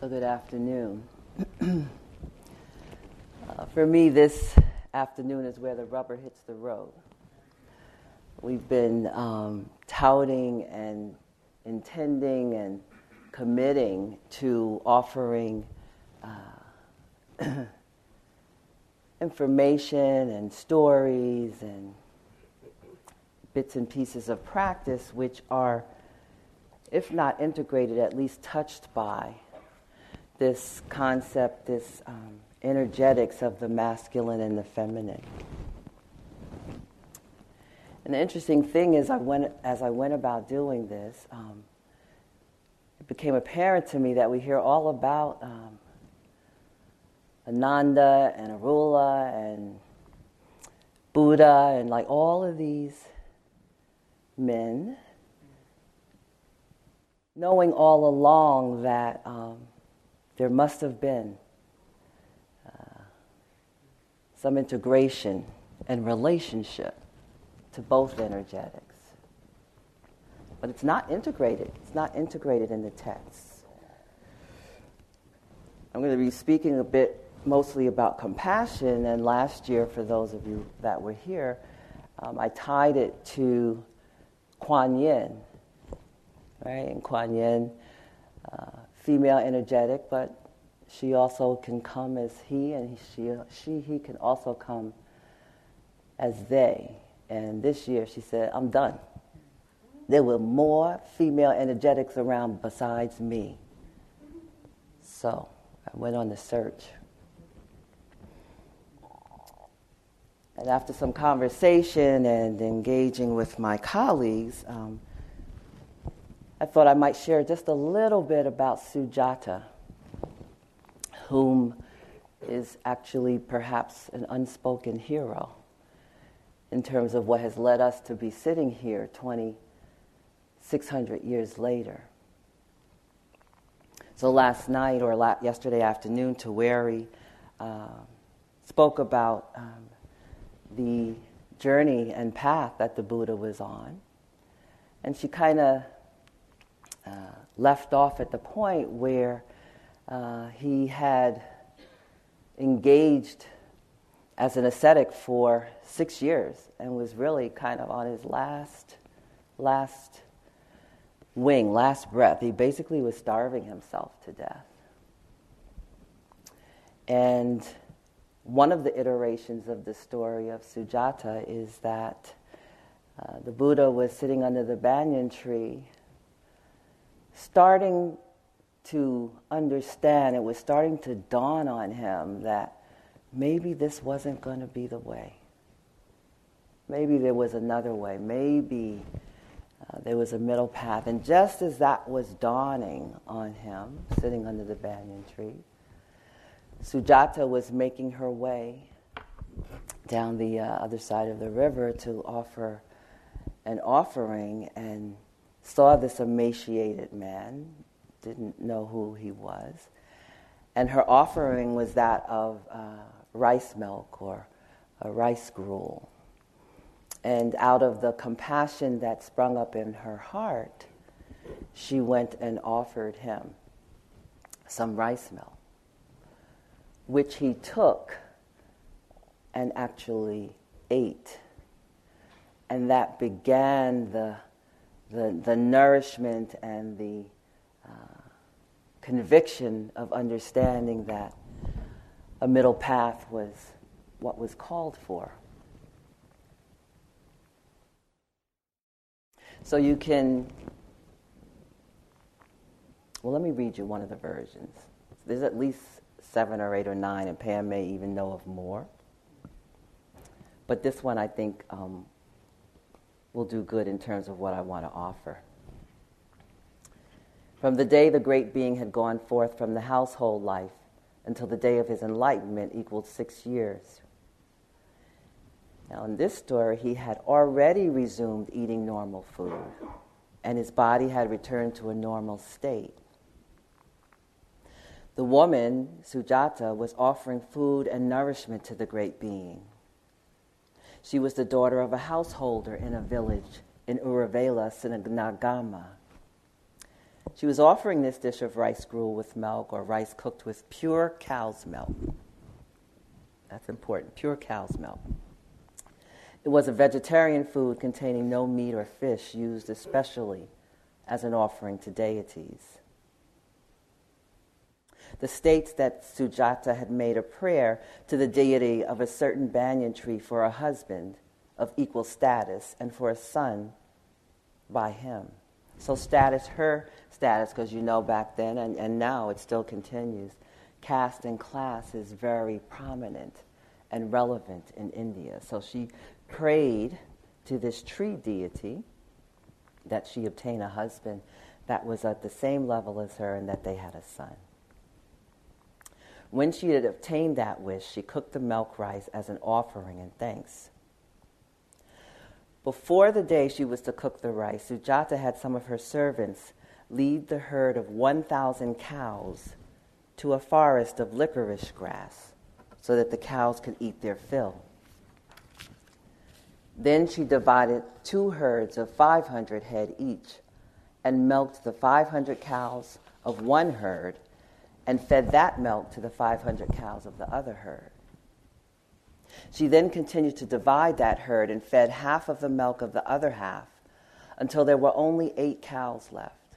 So, good afternoon. uh, for me, this afternoon is where the rubber hits the road. We've been um, touting and intending and committing to offering uh, information and stories and bits and pieces of practice which are, if not integrated, at least touched by this concept, this um, energetics of the masculine and the feminine. And the interesting thing is, I went, as I went about doing this, um, it became apparent to me that we hear all about um, Ananda and Rahula and Buddha and like all of these men, knowing all along that um, there must have been uh, some integration and relationship to both energetics. But it's not integrated. It's not integrated in the text. I'm going to be speaking a bit mostly about compassion, and last year, for those of you that were here, um, I tied it to Kuan Yin, right? And Kuan Yin, uh, female energetic, but she also can come as he, and she, she, he can also come as they. And this year she said, I'm done. There were more female energetics around besides me. So I went on the search. And after some conversation and engaging with my colleagues, um, I thought I might share just a little bit about Sujata, whom is actually perhaps an unspoken hero in terms of what has led us to be sitting here 2,600 years later. So last night or la- yesterday afternoon, Tuere uh, spoke about um, the journey and path that the Buddha was on. And she kind of uh, left off at the point where uh, he had engaged as an ascetic for six years and was really kind of on his last, last wing, last breath. He basically was starving himself to death. And one of the iterations of the story of Sujata is that uh, the Buddha was sitting under the banyan tree, starting to understand, it was starting to dawn on him that maybe this wasn't going to be the way. Maybe there was another way. Maybe uh, there was a middle path. And just as that was dawning on him, sitting under the banyan tree, Sujata was making her way down the uh, other side of the river to offer an offering and saw this emaciated man, didn't know who he was. And her offering was that of uh, rice milk or a rice gruel. And out of the compassion that sprung up in her heart, she went and offered him some rice milk which he took and actually ate. And that began the, the, the nourishment and the uh, conviction of understanding that a middle path was what was called for. So you can, well, let me read you one of the versions. There's at least seven or eight or nine, and Pam may even know of more. But this one I think um, will do good in terms of what I want to offer. From the day the great being had gone forth from the household life until the day of his enlightenment equaled six years. Now, in this story, he had already resumed eating normal food, and his body had returned to a normal state. The woman, Sujata, was offering food and nourishment to the great being. She was the daughter of a householder in a village in Uruvela, Sinagama. She was offering this dish of rice gruel with milk or rice cooked with pure cow's milk. That's important, pure cow's milk. It was a vegetarian food containing no meat or fish, used especially as an offering to deities. The states that Sujata had made a prayer to the deity of a certain banyan tree for a husband of equal status and for a son by him. So, status, her status, because you know back then and, and now it still continues, caste and class is very prominent and relevant in India. So, she prayed to this tree deity that she obtain a husband that was at the same level as her and that they had a son. When she had obtained that wish, she cooked the milk rice as an offering and thanks. Before the day she was to cook the rice, Sujata had some of her servants lead the herd of 1,000 cows to a forest of licorice grass so that the cows could eat their fill. Then she divided two herds of 500 head each and milked the 500 cows of one herd and fed that milk to the 500 cows of the other herd. She then continued to divide that herd and fed half of the milk of the other half until there were only eight cows left.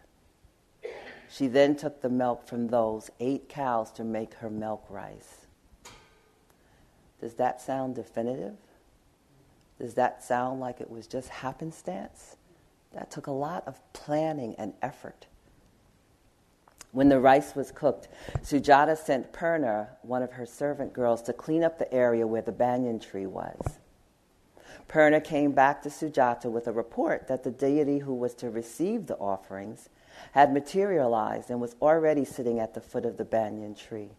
She then took the milk from those eight cows to make her milk rice. Does that sound definitive? Does that sound like it was just happenstance? That took a lot of planning and effort. When the rice was cooked, Sujata sent Purna, one of her servant girls, to clean up the area where the banyan tree was. Purna came back to Sujata with a report that the deity who was to receive the offerings had materialized and was already sitting at the foot of the banyan tree.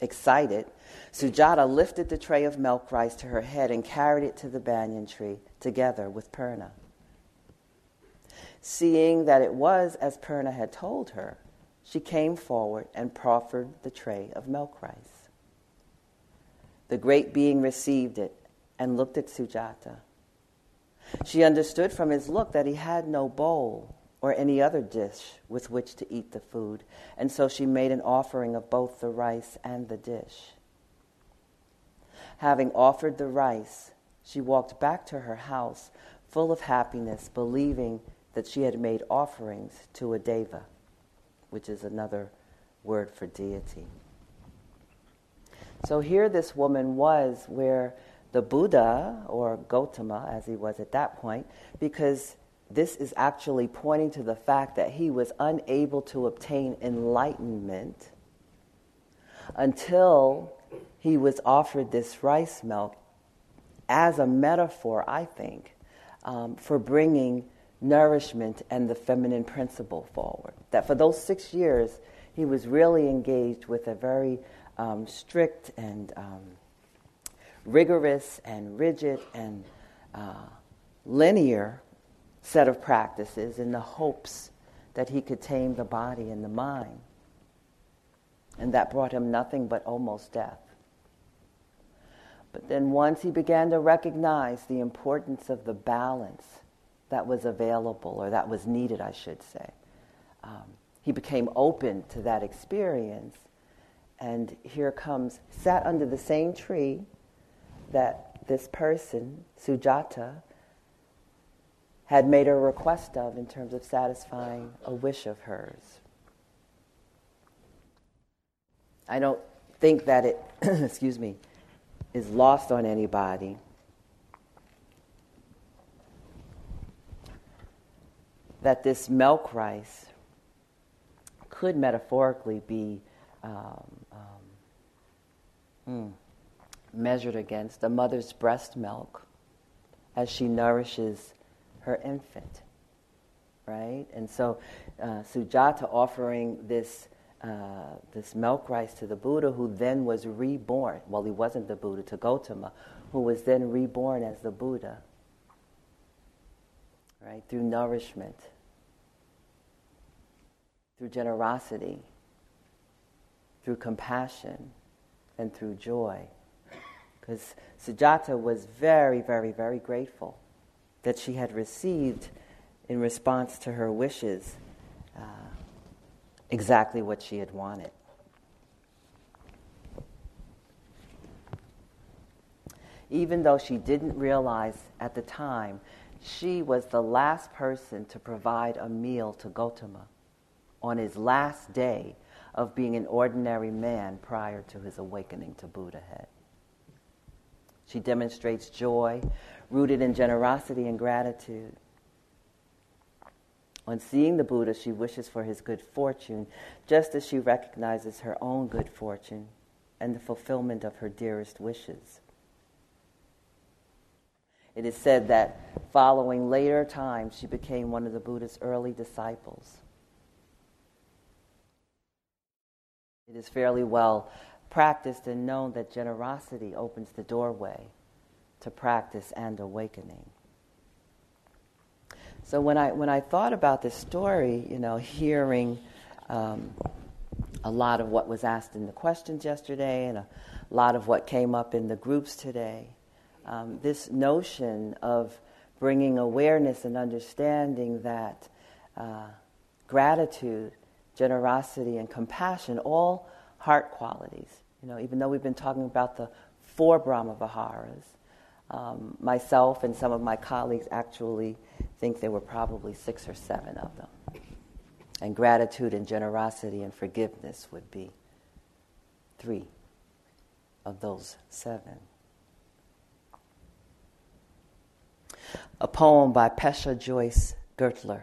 Excited, Sujata lifted the tray of milk rice to her head and carried it to the banyan tree together with Purna. Seeing that it was as Purna had told her, she came forward and proffered the tray of milk rice. The great being received it and looked at Sujata. She understood from his look that he had no bowl or any other dish with which to eat the food, and so she made an offering of both the rice and the dish. Having offered the rice, she walked back to her house full of happiness, believing that she had made offerings to a deva, which is another word for deity. So here this woman was where the Buddha, or Gotama as he was at that point, because this is actually pointing to the fact that he was unable to obtain enlightenment until he was offered this rice milk as a metaphor, I think, um, for bringing nourishment and the feminine principle forward. That for those six years, he was really engaged with a very um, strict and um, rigorous and rigid and uh, linear set of practices in the hopes that he could tame the body and the mind. And that brought him nothing but almost death. But then once he began to recognize the importance of the balance that was available or that was needed, I should say. Um, he became open to that experience. And here comes, sat under the same tree that this person, Sujata, had made a request of in terms of satisfying a wish of hers. I don't think that it, excuse me, is lost on anybody that this milk rice could metaphorically be um, um, mm, measured against a mother's breast milk as she nourishes her infant, right? And so uh, Sujata offering this, uh, this milk rice to the Buddha, who then was reborn. Well, he wasn't the Buddha, to Gotama, who was then reborn as the Buddha, right? Through nourishment through generosity, through compassion, and through joy. Because Sujata was very, very, very grateful that she had received, in response to her wishes, uh, exactly what she had wanted. Even though she didn't realize at the time, she was the last person to provide a meal to Gotama on his last day of being an ordinary man prior to his awakening to Buddhahood. She demonstrates joy rooted in generosity and gratitude. On seeing the Buddha, she wishes for his good fortune, just as she recognizes her own good fortune and the fulfillment of her dearest wishes. It is said that following later times, she became one of the Buddha's early disciples. It is fairly well practiced and known that generosity opens the doorway to practice and awakening. So when I when I thought about this story, you know, hearing um, a lot of what was asked in the questions yesterday and a lot of what came up in the groups today, um, this notion of bringing awareness and understanding that uh, gratitude, generosity, and compassion, all heart qualities. You know, even though we've been talking about the four Brahma Viharas, um, myself and some of my colleagues actually think there were probably six or seven of them. And gratitude and generosity and forgiveness would be three of those seven. A poem by Pesha Joyce Gertler,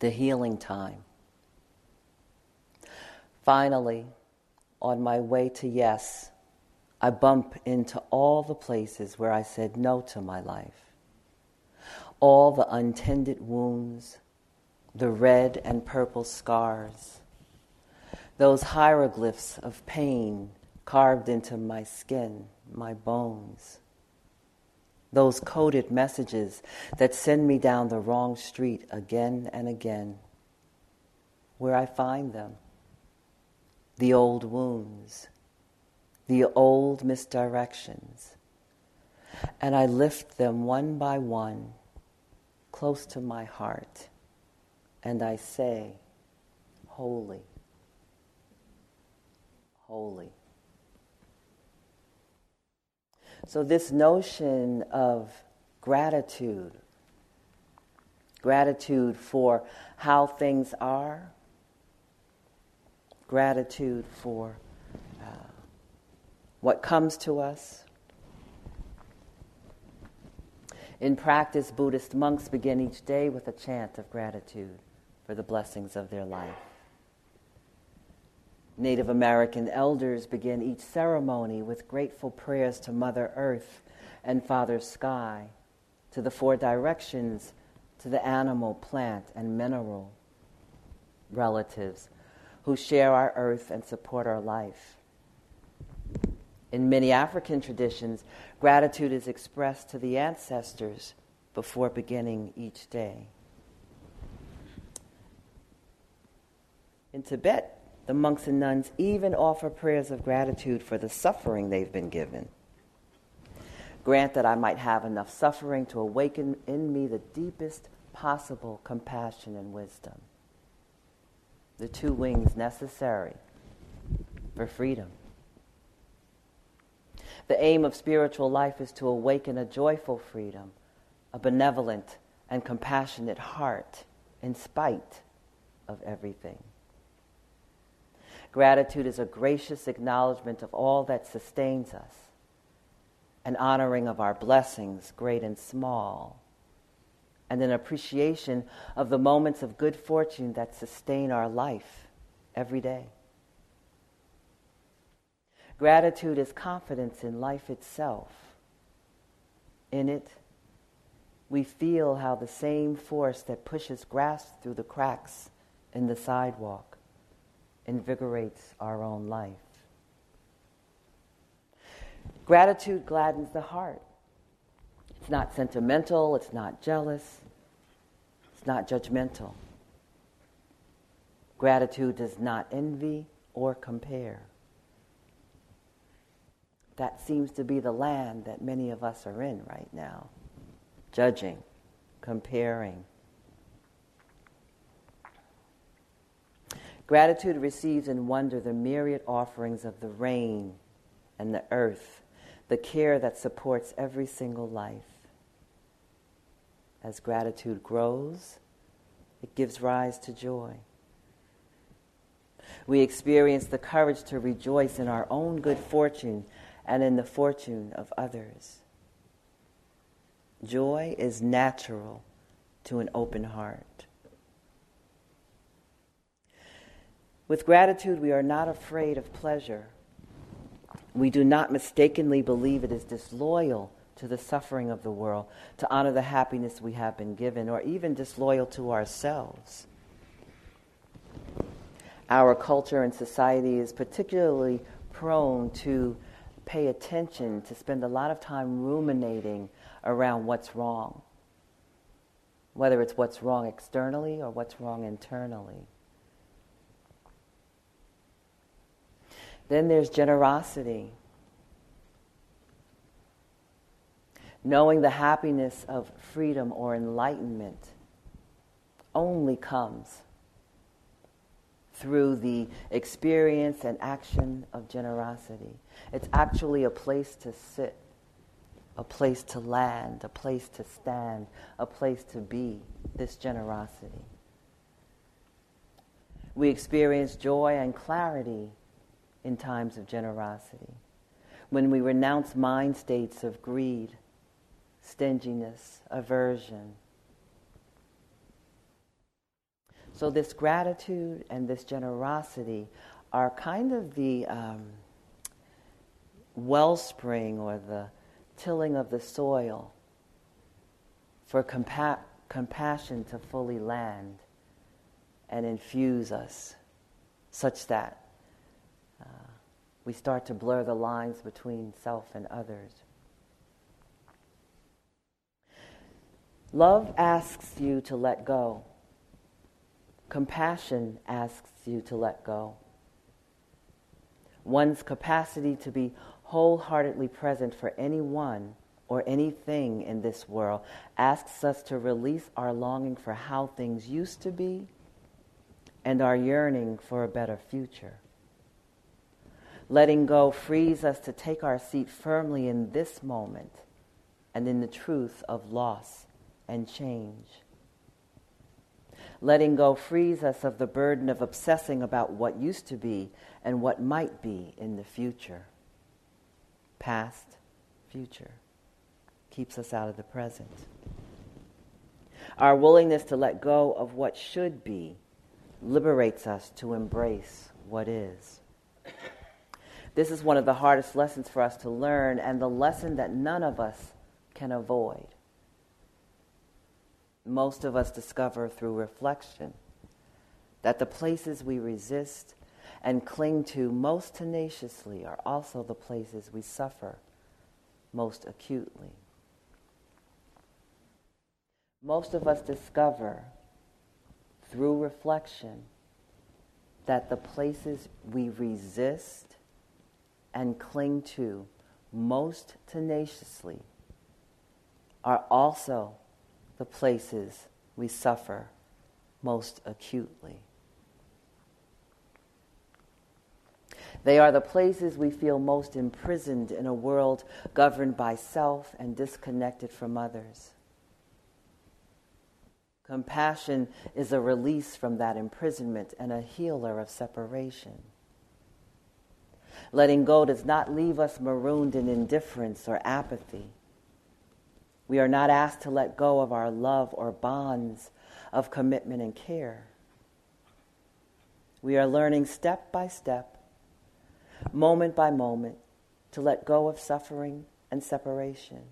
The Healing Time. Finally, on my way to yes, I bump into all the places where I said no to my life. All the untended wounds, the red and purple scars, those hieroglyphs of pain carved into my skin, my bones, those coded messages that send me down the wrong street again and again, where I find them, the old wounds the old misdirections, and I lift them one by one close to my heart, and I say, Holy, holy. So, this notion of gratitude, gratitude for how things are, gratitude for uh, what comes to us. In practice, Buddhist monks begin each day with a chant of gratitude for the blessings of their life. Native American elders begin each ceremony with grateful prayers to Mother Earth and Father Sky, to the four directions, to the animal, plant, and mineral relatives who share our earth and support our life. In many African traditions, gratitude is expressed to the ancestors before beginning each day. In Tibet, the monks and nuns even offer prayers of gratitude for the suffering they've been given. Grant that I might have enough suffering to awaken in me the deepest possible compassion and wisdom. The two wings necessary for freedom. The aim of spiritual life is to awaken a joyful freedom, a benevolent and compassionate heart in spite of everything. Gratitude is a gracious acknowledgement of all that sustains us, an honoring of our blessings, great and small, and an appreciation of the moments of good fortune that sustain our life every day. Gratitude is confidence in life itself. In it, we feel how the same force that pushes grass through the cracks in the sidewalk invigorates our own life. Gratitude gladdens the heart. It's not sentimental, it's not jealous, it's not judgmental. Gratitude does not envy or compare. That seems to be the land that many of us are in right now. Judging, comparing. Gratitude receives in wonder the myriad offerings of the rain and the earth, the care that supports every single life. As gratitude grows, it gives rise to joy. We experience the courage to rejoice in our own good fortune and in the fortune of others. Joy is natural to an open heart. With gratitude, we are not afraid of pleasure. We do not mistakenly believe it is disloyal to the suffering of the world to honor the happiness we have been given, or even disloyal to ourselves. Our culture and society is particularly prone to pay attention, to spend a lot of time ruminating around what's wrong, whether it's what's wrong externally or what's wrong internally. Then there's generosity. Knowing the happiness of freedom or enlightenment only comes through the experience and action of generosity. It's actually a place to sit a place to land, a place to stand, a place to be, this generosity. We experience joy and clarity in times of generosity. When we renounce mind states of greed, stinginess, aversion. So, this gratitude and this generosity are kind of the um, wellspring or the tilling of the soil for compa- compassion to fully land and infuse us such that uh, we start to blur the lines between self and others. Love asks you to let go. Compassion asks you to let go. One's capacity to be wholeheartedly present for anyone or anything in this world asks us to release our longing for how things used to be and our yearning for a better future. Letting go frees us to take our seat firmly in this moment and in the truth of loss and change. Letting go frees us of the burden of obsessing about what used to be and what might be in the future past, future, keeps us out of the present. Our willingness to let go of what should be liberates us to embrace what is. This is one of the hardest lessons for us to learn, and the lesson that none of us can avoid. Most of us discover through reflection that the places we resist and cling to most tenaciously are also the places we suffer most acutely. Most of us discover through reflection that the places we resist and cling to most tenaciously are also the places we suffer most acutely. They are the places we feel most imprisoned in a world governed by self and disconnected from others. Compassion is a release from that imprisonment and a healer of separation. Letting go does not leave us marooned in indifference or apathy. We are not asked to let go of our love or bonds of commitment and care. We are learning step by step moment by moment, to let go of suffering and separation.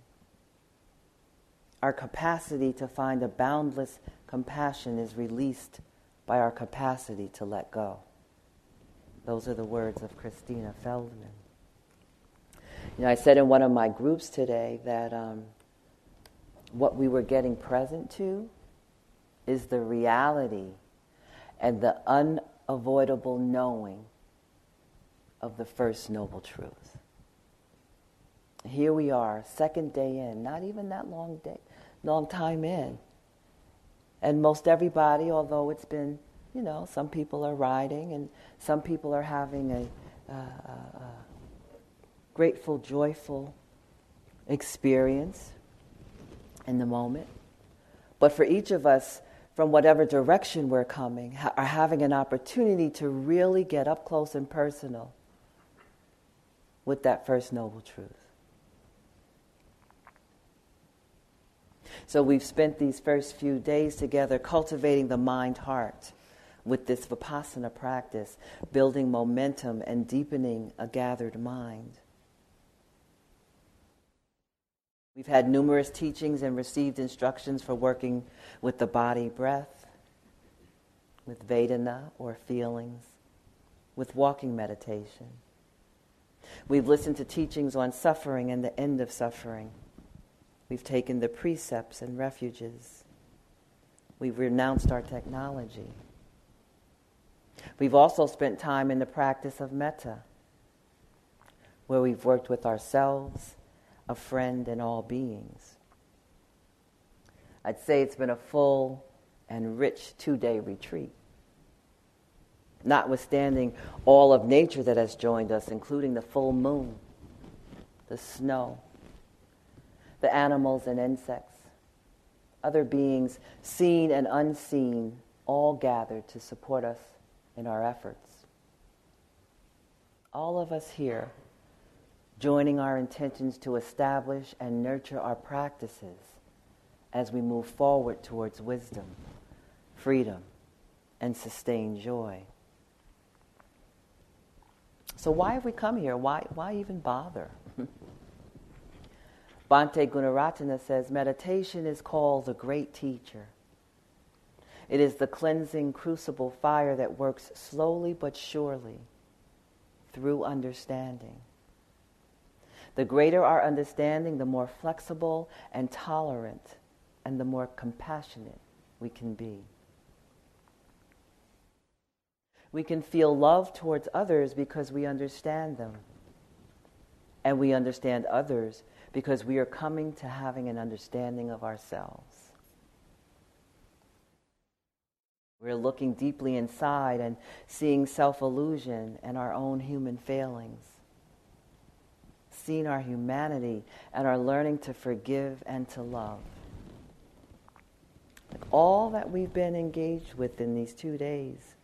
Our capacity to find a boundless compassion is released by our capacity to let go. Those are the words of Christina Feldman. You know, I said in one of my groups today that um, what we were getting present to is the reality and the unavoidable knowing of the first noble truth. Here we are, second day in, not even that long day, long time in. And most everybody, although it's been you know, some people are riding and some people are having a, grateful, joyful experience in the moment. But for each of us, from whatever direction we're coming, ha- are having an opportunity to really get up close and personal with that first noble truth. So we've spent these first few days together cultivating the mind heart with this Vipassana practice, building momentum and deepening a gathered mind. We've had numerous teachings and received instructions for working with the body breath, with Vedana or feelings, with walking meditation. We've listened to teachings on suffering and the end of suffering. We've taken the precepts and refuges. We've renounced our technology. We've also spent time in the practice of metta, where we've worked with ourselves, a friend, and all beings. I'd say it's been a full and rich two day retreat. Notwithstanding all of nature that has joined us, including the full moon, the snow, the animals and insects, other beings, seen and unseen, all gathered to support us in our efforts. All of us here joining our intentions to establish and nurture our practices as we move forward towards wisdom, freedom, and sustained joy. So, why have we come here? Why, why even bother? Bhante Gunaratana says meditation is called the great teacher it is the cleansing crucible fire that works slowly but surely through understanding. The greater our understanding, the more flexible and tolerant and the more compassionate we can be. We can feel love towards others because we understand them. And we understand others because we are coming to having an understanding of ourselves. We're looking deeply inside and seeing self illusion and our own human failings, seeing our humanity and are learning to forgive and to love. all that we've been engaged with in these two days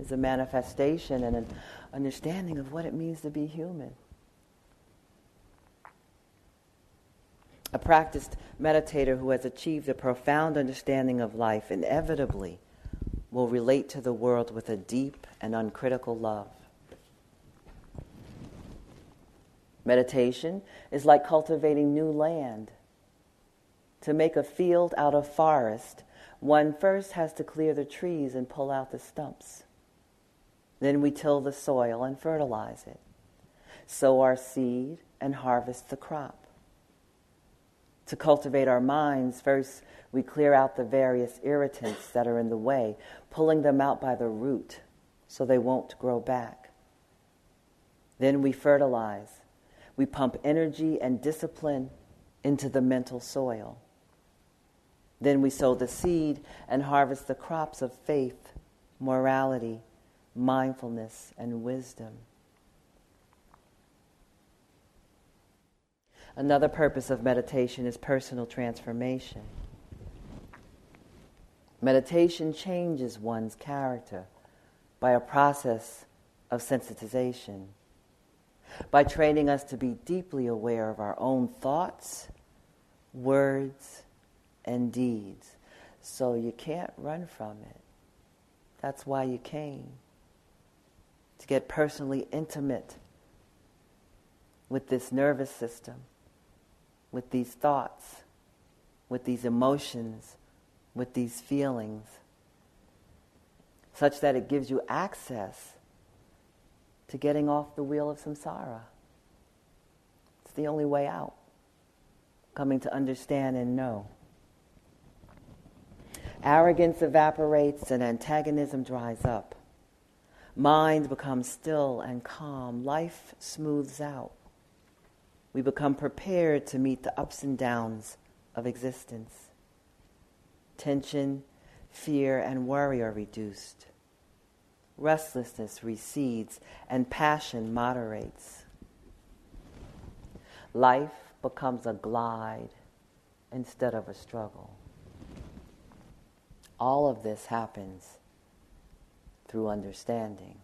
is a manifestation and an understanding of what it means to be human. A practiced meditator who has achieved a profound understanding of life inevitably will relate to the world with a deep and uncritical love. Meditation is like cultivating new land. To make a field out of forest, one first has to clear the trees and pull out the stumps. Then we till the soil and fertilize it, sow our seed, and harvest the crop to cultivate our minds, first we clear out the various irritants that are in the way, pulling them out by the root so they won't grow back. Then we fertilize. We pump energy and discipline into the mental soil. Then we sow the seed and harvest the crops of faith, morality, mindfulness, and wisdom. Another purpose of meditation is personal transformation. Meditation changes one's character by a process of sensitization, by training us to be deeply aware of our own thoughts, words, and deeds. So you can't run from it. That's why you came. To get personally intimate with this nervous system with these thoughts, with these emotions, with these feelings, such that it gives you access to getting off the wheel of samsara. It's the only way out, coming to understand and know. Arrogance evaporates and antagonism dries up. Mind becomes still and calm. Life smooths out we become prepared to meet the ups and downs of existence. Tension, fear and worry are reduced. Restlessness recedes and passion moderates. Life becomes a glide instead of a struggle. All of this happens through understanding.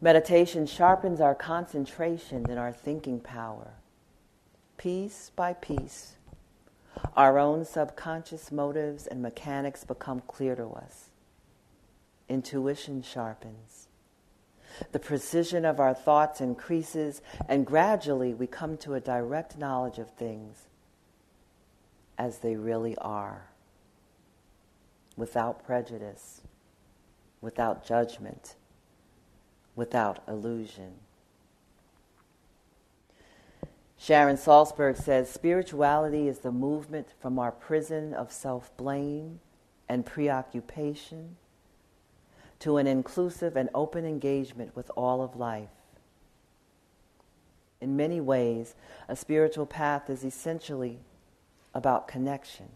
Meditation sharpens our concentration and our thinking power. Piece by piece, our own subconscious motives and mechanics become clear to us. Intuition sharpens. The precision of our thoughts increases, and gradually we come to a direct knowledge of things as they really are, without prejudice, without judgment, without illusion. Sharon Salzberg says spirituality is the movement from our prison of self blame and preoccupation to an inclusive and open engagement with all of life. In many ways, a spiritual path is essentially about connection,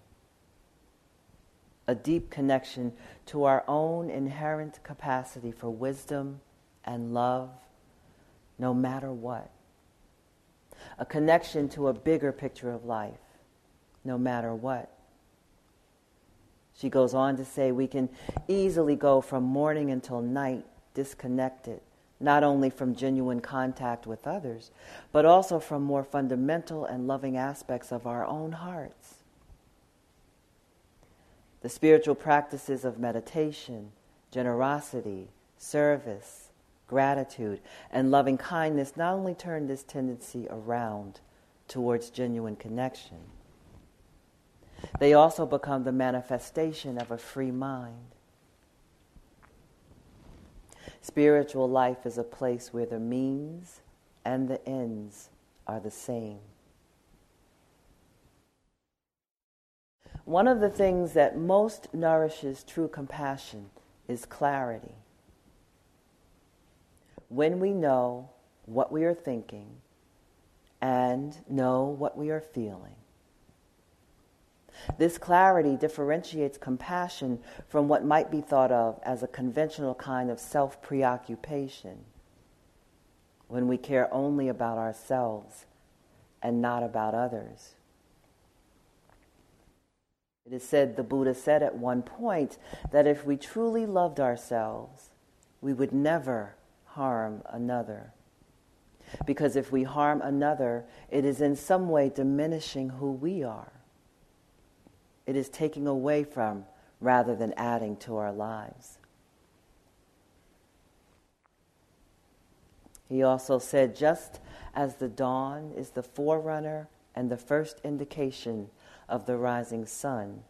a deep connection to our own inherent capacity for wisdom and love, no matter what a connection to a bigger picture of life, no matter what. She goes on to say we can easily go from morning until night disconnected, not only from genuine contact with others, but also from more fundamental and loving aspects of our own hearts. The spiritual practices of meditation, generosity, service, gratitude, and loving kindness not only turn this tendency around towards genuine connection, they also become the manifestation of a free mind. Spiritual life is a place where the means and the ends are the same. One of the things that most nourishes true compassion is clarity when we know what we are thinking and know what we are feeling. This clarity differentiates compassion from what might be thought of as a conventional kind of self preoccupation, when we care only about ourselves and not about others. It is said, the Buddha said at one point, that if we truly loved ourselves, we would never harm another. Because if we harm another, it is in some way diminishing who we are. It is taking away from rather than adding to our lives. He also said, just as the dawn is the forerunner and the first indication of the rising sun,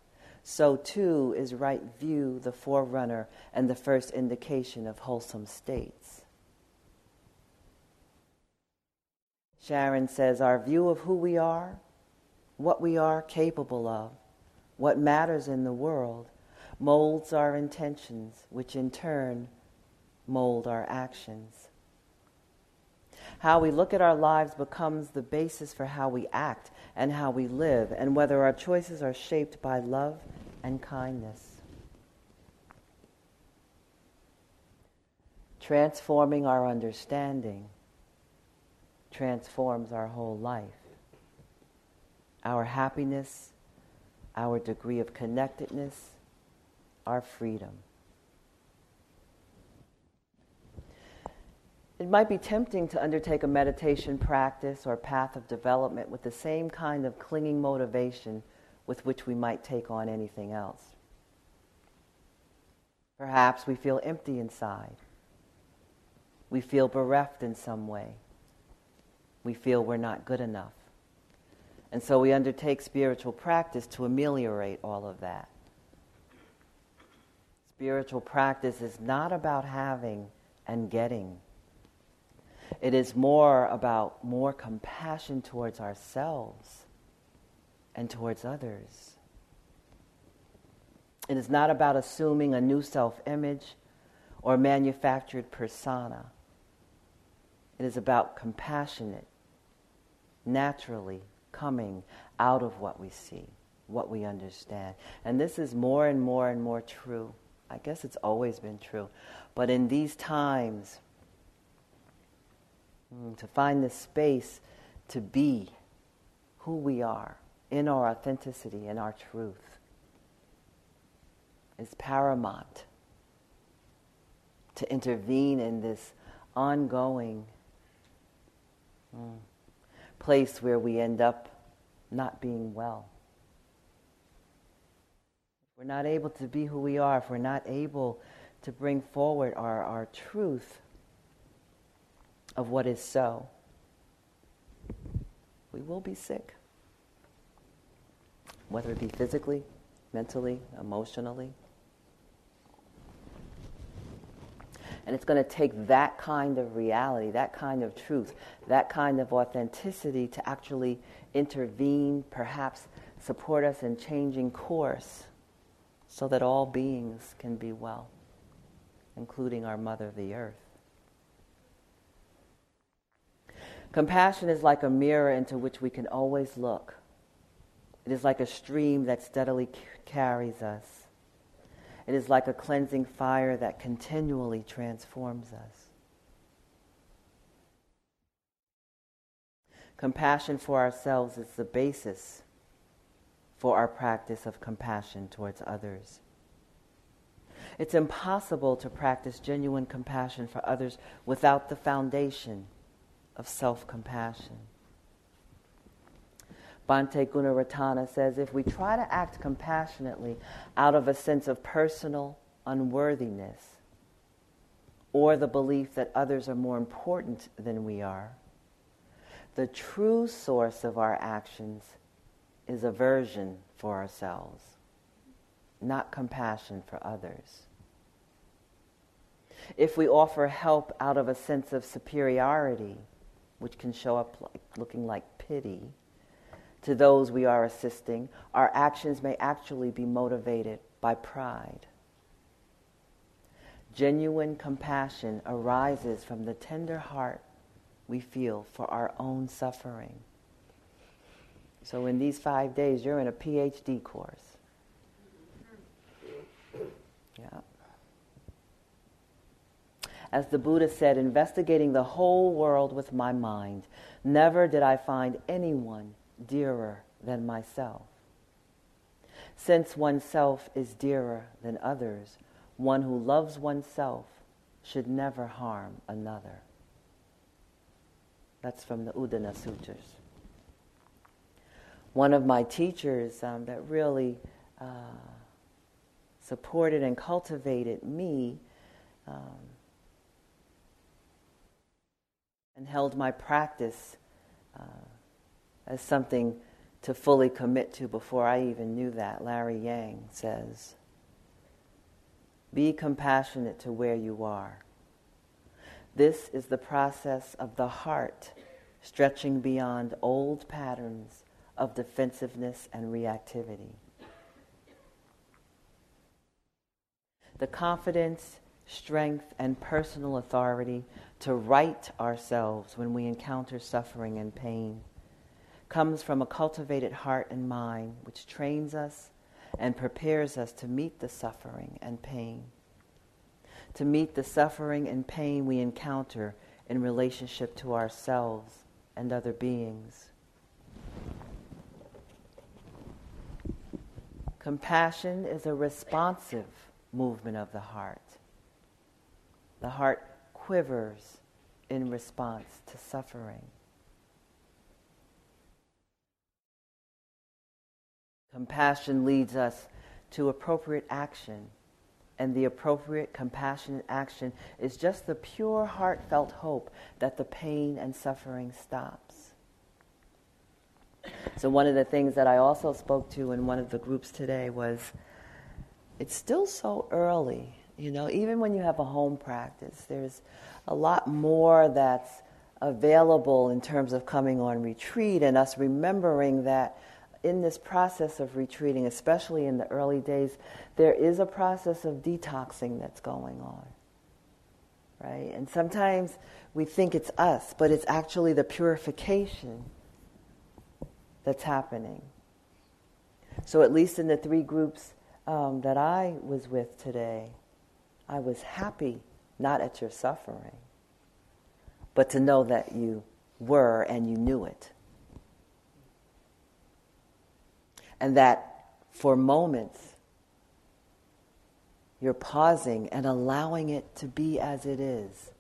so too is right view the forerunner and the first indication of wholesome states. Sharon says, our view of who we are, what we are capable of, what matters in the world, molds our intentions, which in turn mold our actions. How we look at our lives becomes the basis for how we act and how we live, and whether our choices are shaped by love and kindness. Transforming our understanding transforms our whole life. Our happiness, our degree of connectedness, our freedom. It might be tempting to undertake a meditation practice or path of development with the same kind of clinging motivation with which we might take on anything else. Perhaps we feel empty inside. We feel bereft in some way we feel we're not good enough. And so we undertake spiritual practice to ameliorate all of that. Spiritual practice is not about having and getting. It is more about more compassion towards ourselves and towards others. It is not about assuming a new self image or manufactured persona. It is about compassionate naturally coming out of what we see. what we understand. And this is more and more and more true. I guess it's always been true. But in these times, mm, to find the space to be who we are in our authenticity and our truth is paramount to intervene in this ongoing mm, place where we end up not being well. If we're not able to be who we are, if we're not able to bring forward our, our truth of what is so, we will be sick. Whether it be physically, mentally, emotionally. And it's going to take that kind of reality, that kind of truth, that kind of authenticity to actually intervene, perhaps support us in changing course so that all beings can be well, including our Mother, the Earth. Compassion is like a mirror into which we can always look. It is like a stream that steadily c- carries us. It is like a cleansing fire that continually transforms us. Compassion for ourselves is the basis for our practice of compassion towards others. It's impossible to practice genuine compassion for others without the foundation of self compassion. Bhante Gunaratana says if we try to act compassionately out of a sense of personal unworthiness or the belief that others are more important than we are, the true source of our actions is aversion for ourselves, not compassion for others. If we offer help out of a sense of superiority, which can show up like, looking like pity, to those we are assisting, our actions may actually be motivated by pride. Genuine compassion arises from the tender heart we feel for our own suffering. So, in these five days, you're in a PhD course. Yeah. As the Buddha said, investigating the whole world with my mind, never did I find anyone dearer than myself. Since oneself is dearer than others, one who loves oneself should never harm another. That's from the Udana Sutras. One of my teachers um, that really uh, supported and cultivated me um, and held my practice uh, as something to fully commit to before I even knew that. Larry Yang says, Be compassionate to where you are. This is the process of the heart stretching beyond old patterns of defensiveness and reactivity. The confidence strength, and personal authority to right ourselves when we encounter suffering and pain comes from a cultivated heart and mind which trains us and prepares us to meet the suffering and pain. To meet the suffering and pain we encounter in relationship to ourselves and other beings. Compassion is a responsive movement of the heart. The heart quivers in response to suffering. Compassion leads us to appropriate action, and the appropriate compassionate action is just the pure heartfelt hope that the pain and suffering stops. So, one of the things that I also spoke to in one of the groups today was it's still so early you know, even when you have a home practice, there's a lot more that's available in terms of coming on retreat and us remembering that in this process of retreating, especially in the early days, there is a process of detoxing that's going on. Right? And sometimes we think it's us, but it's actually the purification that's happening. So, at least in the three groups um, that I was with today, I was happy not at your suffering, but to know that you were and you knew it. And that for moments, you're pausing and allowing it to be as it is.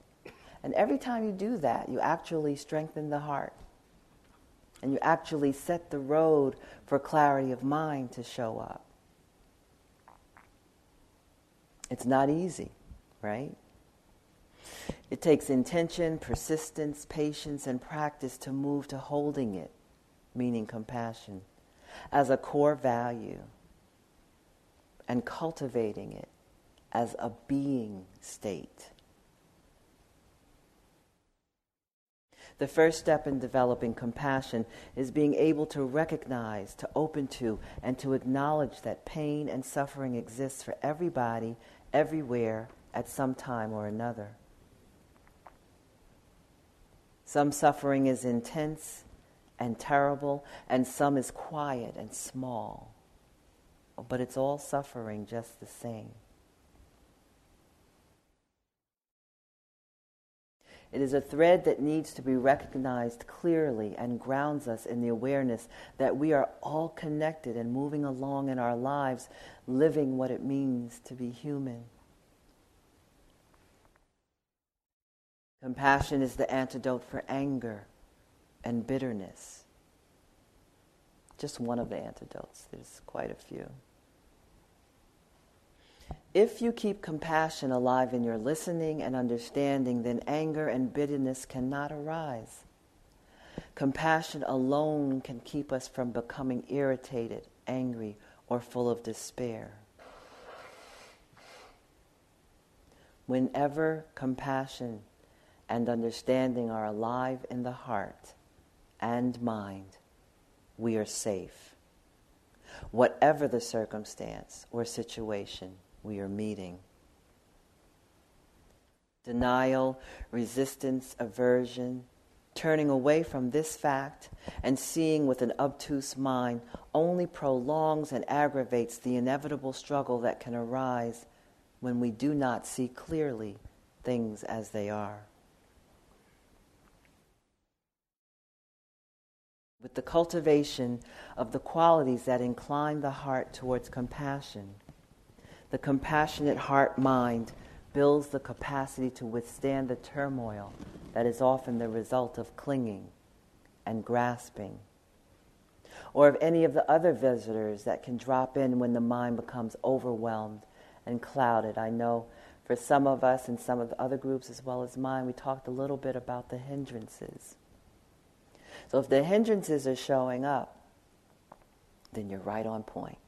And every time you do that, you actually strengthen the heart. And you actually set the road for clarity of mind to show up. It's not easy, right? It takes intention, persistence, patience, and practice to move to holding it, meaning compassion, as a core value and cultivating it as a being state. The first step in developing compassion is being able to recognize, to open to, and to acknowledge that pain and suffering exists for everybody, everywhere, at some time or another. Some suffering is intense and terrible, and some is quiet and small. But it's all suffering just the same. It is a thread that needs to be recognized clearly and grounds us in the awareness that we are all connected and moving along in our lives, living what it means to be human. Compassion is the antidote for anger and bitterness. Just one of the antidotes, there's quite a few. If you keep compassion alive in your listening and understanding, then anger and bitterness cannot arise. Compassion alone can keep us from becoming irritated, angry, or full of despair. Whenever compassion and understanding are alive in the heart and mind, we are safe. Whatever the circumstance or situation, we are meeting. Denial, resistance, aversion, turning away from this fact and seeing with an obtuse mind only prolongs and aggravates the inevitable struggle that can arise when we do not see clearly things as they are. With the cultivation of the qualities that incline the heart towards compassion, the compassionate heart mind builds the capacity to withstand the turmoil that is often the result of clinging and grasping. Or of any of the other visitors that can drop in when the mind becomes overwhelmed and clouded. I know for some of us and some of the other groups as well as mine, we talked a little bit about the hindrances. So if the hindrances are showing up, then you're right on point.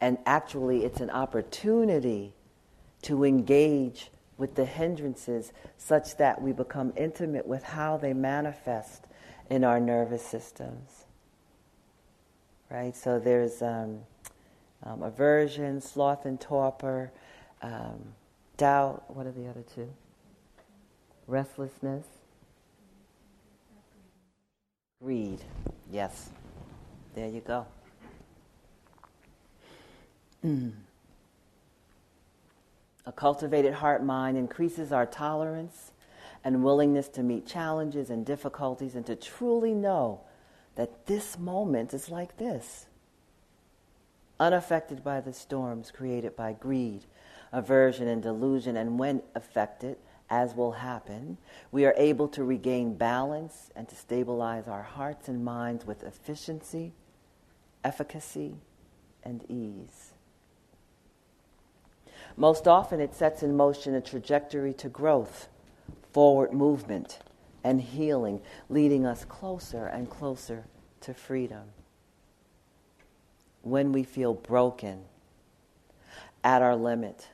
And actually, it's an opportunity to engage with the hindrances such that we become intimate with how they manifest in our nervous systems. Right? So there's um, um, aversion, sloth and torpor, um, doubt. What are the other two? Restlessness. Greed. Yes. There you go. Mm. A cultivated heart mind increases our tolerance and willingness to meet challenges and difficulties and to truly know that this moment is like this. Unaffected by the storms created by greed, aversion, and delusion, and when affected, as will happen, we are able to regain balance and to stabilize our hearts and minds with efficiency, efficacy, and ease. Most often, it sets in motion a trajectory to growth, forward movement, and healing, leading us closer and closer to freedom. When we feel broken, at our limit,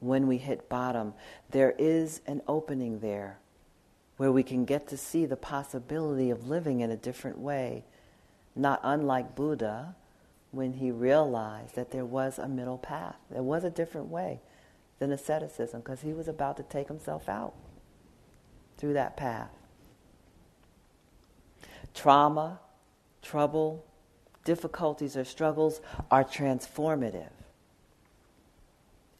when we hit bottom, there is an opening there where we can get to see the possibility of living in a different way, not unlike Buddha when he realized that there was a middle path. There was a different way than asceticism because he was about to take himself out through that path. Trauma, trouble, difficulties, or struggles are transformative.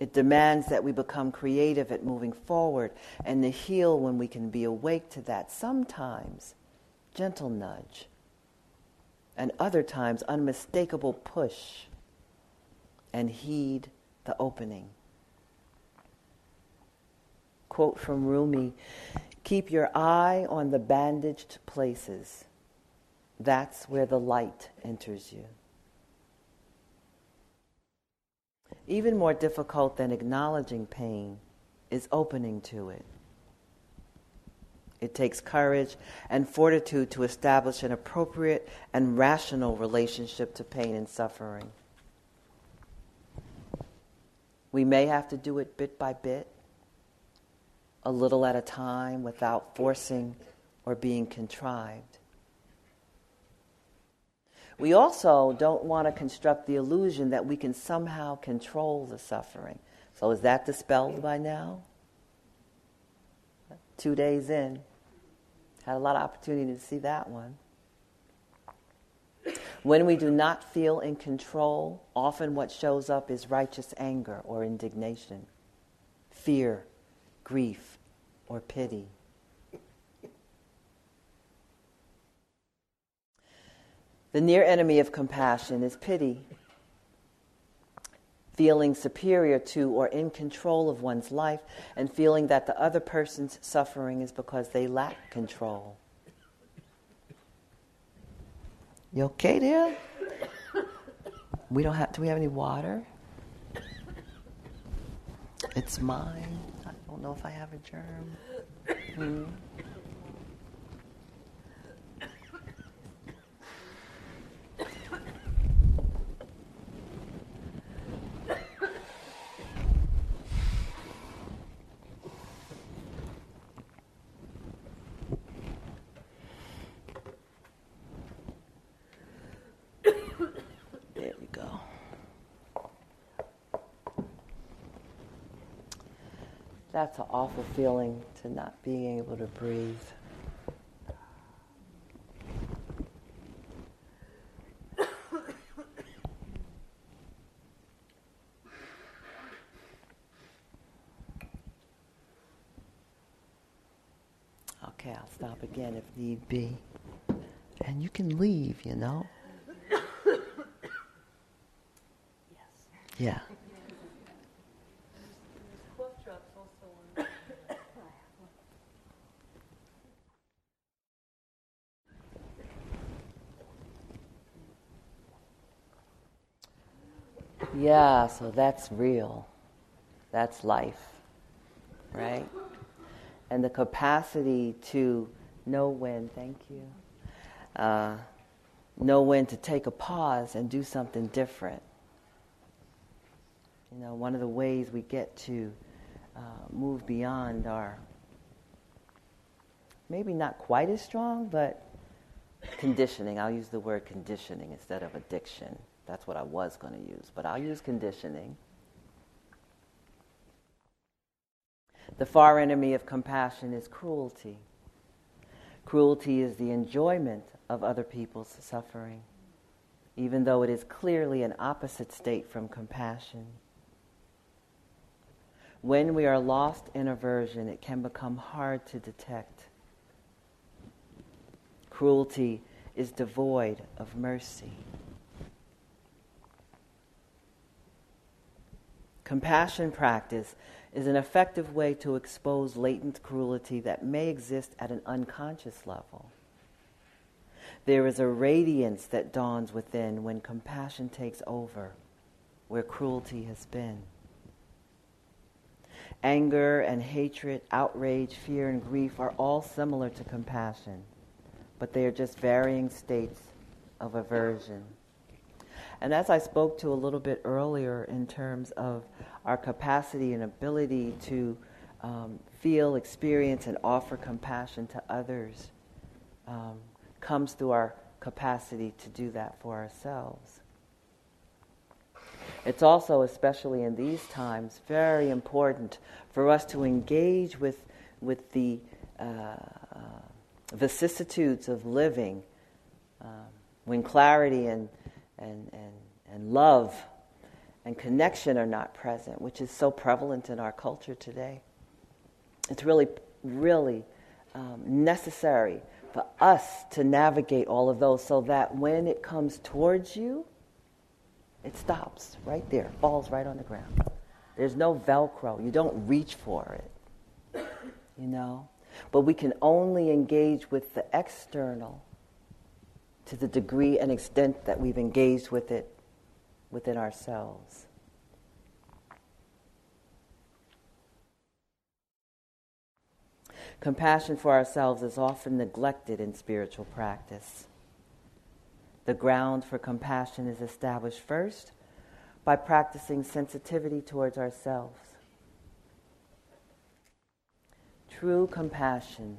It demands that we become creative at moving forward and to heal when we can be awake to that. Sometimes, gentle nudge, and other times, unmistakable push, and heed the opening. Quote from Rumi Keep your eye on the bandaged places. That's where the light enters you. Even more difficult than acknowledging pain is opening to it. It takes courage and fortitude to establish an appropriate and rational relationship to pain and suffering. We may have to do it bit by bit, a little at a time, without forcing or being contrived. We also don't want to construct the illusion that we can somehow control the suffering. So, is that dispelled by now? Two days in. Had a lot of opportunity to see that one. When we do not feel in control, often what shows up is righteous anger or indignation, fear, grief, or pity. The near enemy of compassion is pity, feeling superior to or in control of one's life, and feeling that the other person's suffering is because they lack control. You okay there? We don't have. Do we have any water? It's mine. I don't know if I have a germ. Hmm. That's an awful feeling to not being able to breathe. Okay, I'll stop again if need be. And you can leave, you know? yes. Yeah. Yeah, so that's real. That's life, right? And the capacity to know when, thank you, uh, know when to take a pause and do something different. You know, one of the ways we get to uh, move beyond our, maybe not quite as strong, but conditioning. I'll use the word conditioning instead of addiction that's what I was going to use, but I'll use conditioning. The far enemy of compassion is cruelty. Cruelty is the enjoyment of other people's suffering, even though it is clearly an opposite state from compassion. When we are lost in aversion, it can become hard to detect. Cruelty is devoid of mercy. Compassion practice is an effective way to expose latent cruelty that may exist at an unconscious level. There is a radiance that dawns within when compassion takes over where cruelty has been. Anger and hatred, outrage, fear, and grief are all similar to compassion, but they are just varying states of aversion. And as I spoke to a little bit earlier in terms of our capacity and ability to um, feel, experience, and offer compassion to others um, comes through our capacity to do that for ourselves. It's also, especially in these times, very important for us to engage with, with the uh, uh, vicissitudes of living um, when clarity and and, and, and love and connection are not present, which is so prevalent in our culture today. It's really, really um, necessary for us to navigate all of those so that when it comes towards you, it stops right there, falls right on the ground. There's no Velcro. You don't reach for it, you know? But we can only engage with the external to the degree and extent that we've engaged with it within ourselves. Compassion for ourselves is often neglected in spiritual practice. The ground for compassion is established first by practicing sensitivity towards ourselves. True compassion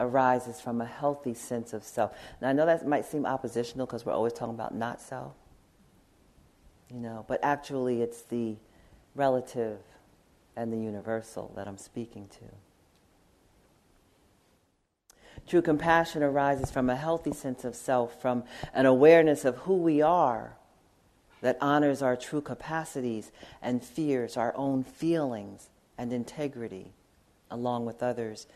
arises from a healthy sense of self. Now, I know that might seem oppositional because we're always talking about not self, you know, but actually it's the relative and the universal that I'm speaking to. True compassion arises from a healthy sense of self, from an awareness of who we are that honors our true capacities and fears our own feelings and integrity along with others.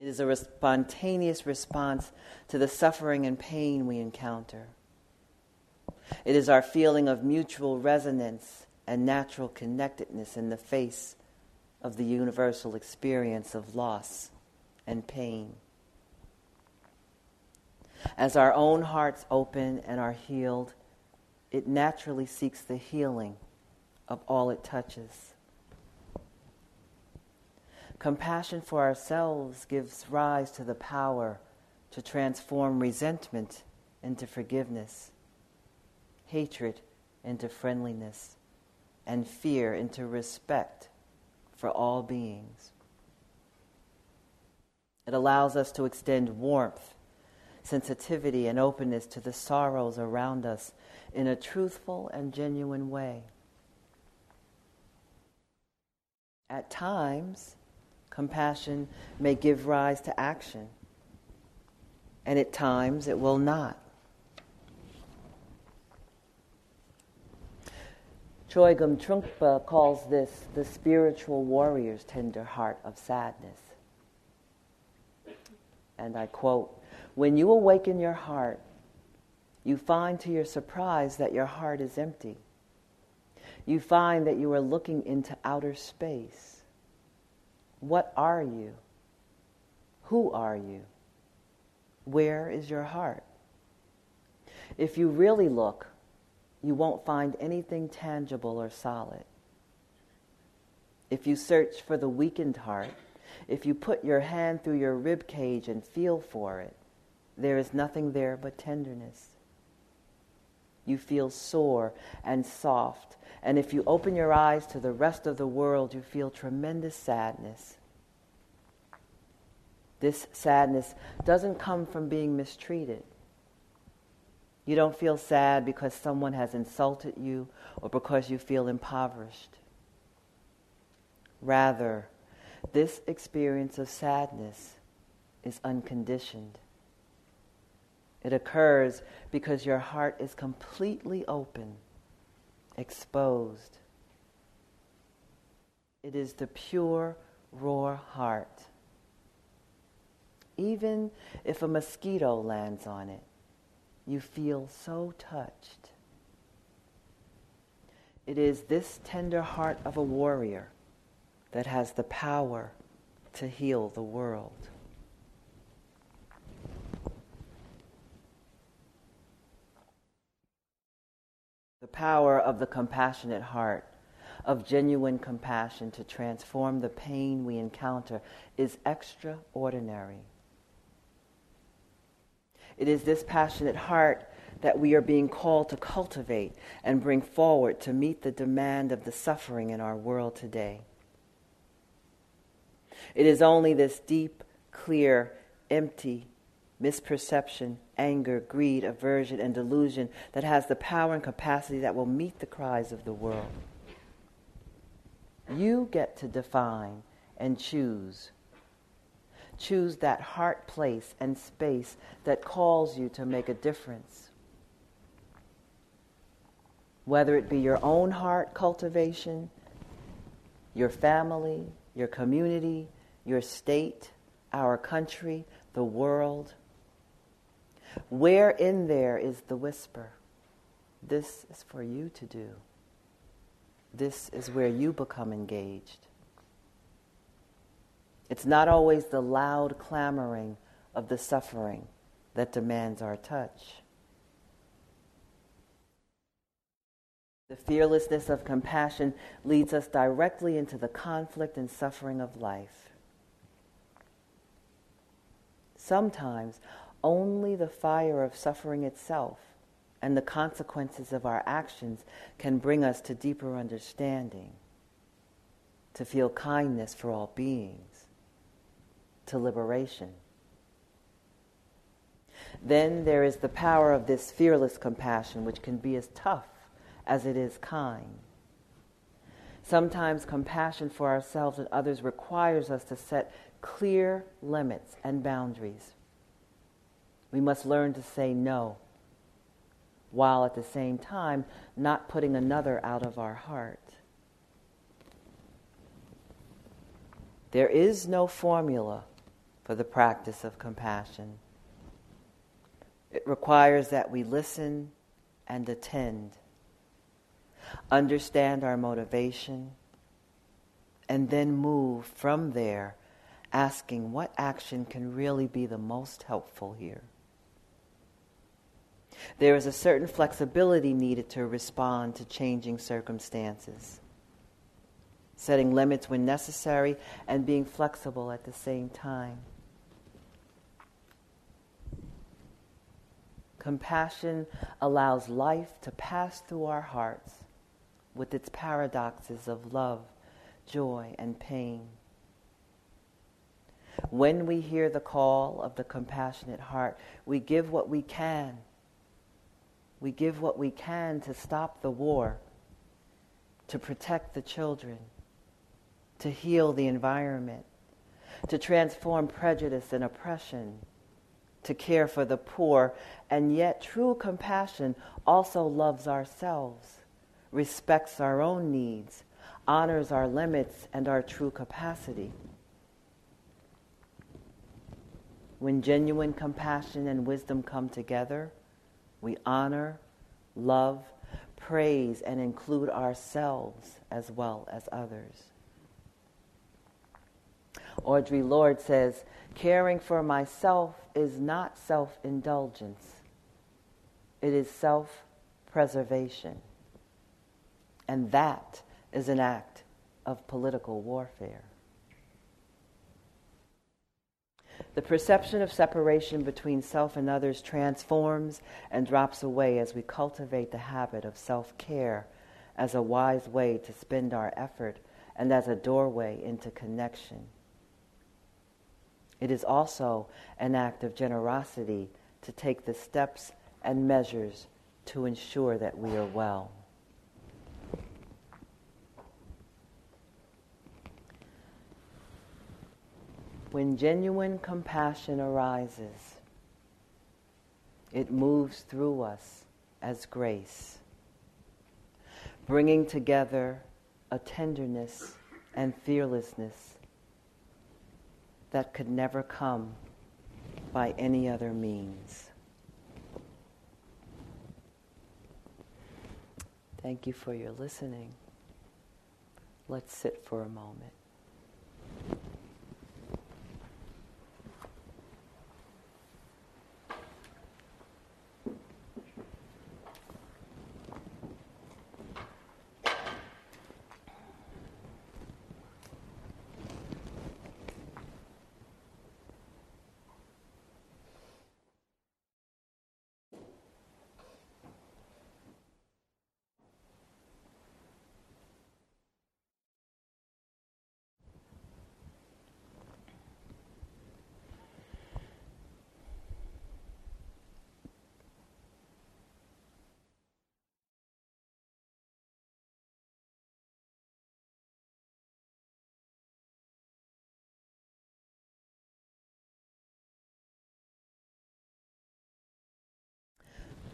It is a spontaneous response to the suffering and pain we encounter. It is our feeling of mutual resonance and natural connectedness in the face of the universal experience of loss and pain. As our own hearts open and are healed, it naturally seeks the healing of all it touches. Compassion for ourselves gives rise to the power to transform resentment into forgiveness, hatred into friendliness, and fear into respect for all beings. It allows us to extend warmth, sensitivity, and openness to the sorrows around us in a truthful and genuine way. At times, compassion may give rise to action, and at times it will not. Chogyam Trungpa calls this the spiritual warrior's tender heart of sadness. And I quote When you awaken your heart, you find to your surprise that your heart is empty. You find that you are looking into outer space. What are you? Who are you? Where is your heart? If you really look, you won't find anything tangible or solid. If you search for the weakened heart, if you put your hand through your rib cage and feel for it, there is nothing there but tenderness. You feel sore and soft, and if you open your eyes to the rest of the world, you feel tremendous sadness. This sadness doesn't come from being mistreated. You don't feel sad because someone has insulted you or because you feel impoverished. Rather, this experience of sadness is unconditioned. It occurs because your heart is completely open, exposed. It is the pure, raw heart. Even if a mosquito lands on it, you feel so touched. It is this tender heart of a warrior that has the power to heal the world. The power of the compassionate heart, of genuine compassion to transform the pain we encounter, is extraordinary. It is this passionate heart that we are being called to cultivate and bring forward to meet the demand of the suffering in our world today. It is only this deep, clear, empty misperception, anger, greed, aversion, and delusion that has the power and capacity that will meet the cries of the world. You get to define and choose choose that heart place and space that calls you to make a difference. Whether it be your own heart cultivation, your family, your community, your state, our country, the world. Where in there is the whisper? This is for you to do. This is where you become engaged. It's not always the loud clamoring of the suffering that demands our touch. The fearlessness of compassion leads us directly into the conflict and suffering of life. Sometimes only the fire of suffering itself and the consequences of our actions can bring us to deeper understanding, to feel kindness for all beings, to liberation. Then there is the power of this fearless compassion, which can be as tough as it is kind. Sometimes compassion for ourselves and others requires us to set clear limits and boundaries. We must learn to say no, while at the same time not putting another out of our heart. There is no formula for the practice of compassion. It requires that we listen and attend, understand our motivation, and then move from there asking what action can really be the most helpful here. There is a certain flexibility needed to respond to changing circumstances, setting limits when necessary and being flexible at the same time. Compassion allows life to pass through our hearts with its paradoxes of love, joy, and pain. When we hear the call of the compassionate heart, we give what we can. We give what we can to stop the war, to protect the children, to heal the environment, to transform prejudice and oppression, to care for the poor, and yet true compassion also loves ourselves, respects our own needs, honors our limits and our true capacity. When genuine compassion and wisdom come together, we honor, love, praise, and include ourselves as well as others. Audre Lorde says, caring for myself is not self indulgence, it is self preservation. And that is an act of political warfare. The perception of separation between self and others transforms and drops away as we cultivate the habit of self care as a wise way to spend our effort and as a doorway into connection. It is also an act of generosity to take the steps and measures to ensure that we are well. When genuine compassion arises, it moves through us as grace, bringing together a tenderness and fearlessness that could never come by any other means. Thank you for your listening. Let's sit for a moment.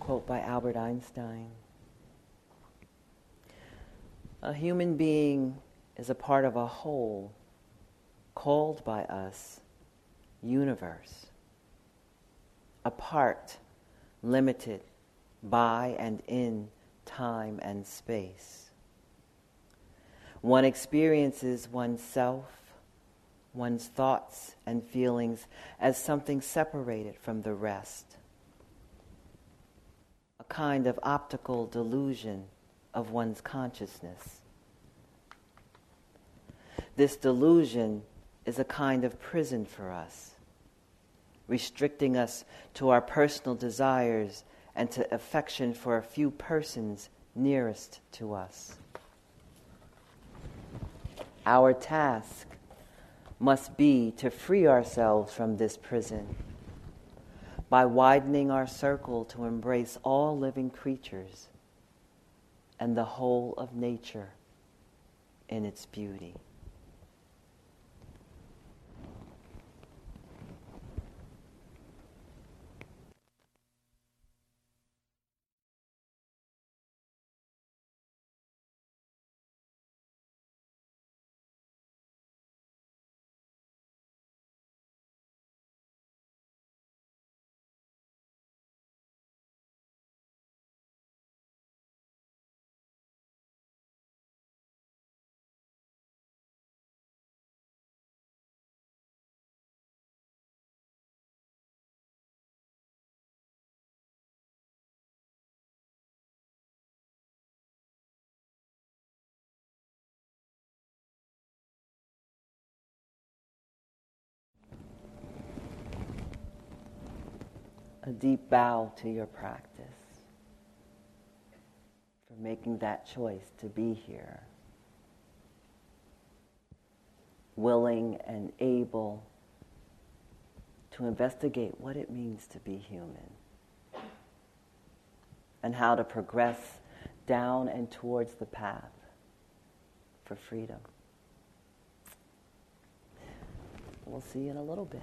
Quote by Albert Einstein. A human being is a part of a whole called by us universe. A part limited by and in time and space. One experiences oneself, one's thoughts and feelings as something separated from the rest. Kind of optical delusion of one's consciousness. This delusion is a kind of prison for us, restricting us to our personal desires and to affection for a few persons nearest to us. Our task must be to free ourselves from this prison by widening our circle to embrace all living creatures and the whole of nature in its beauty. A deep bow to your practice for making that choice to be here, willing and able to investigate what it means to be human and how to progress down and towards the path for freedom. We'll see you in a little bit.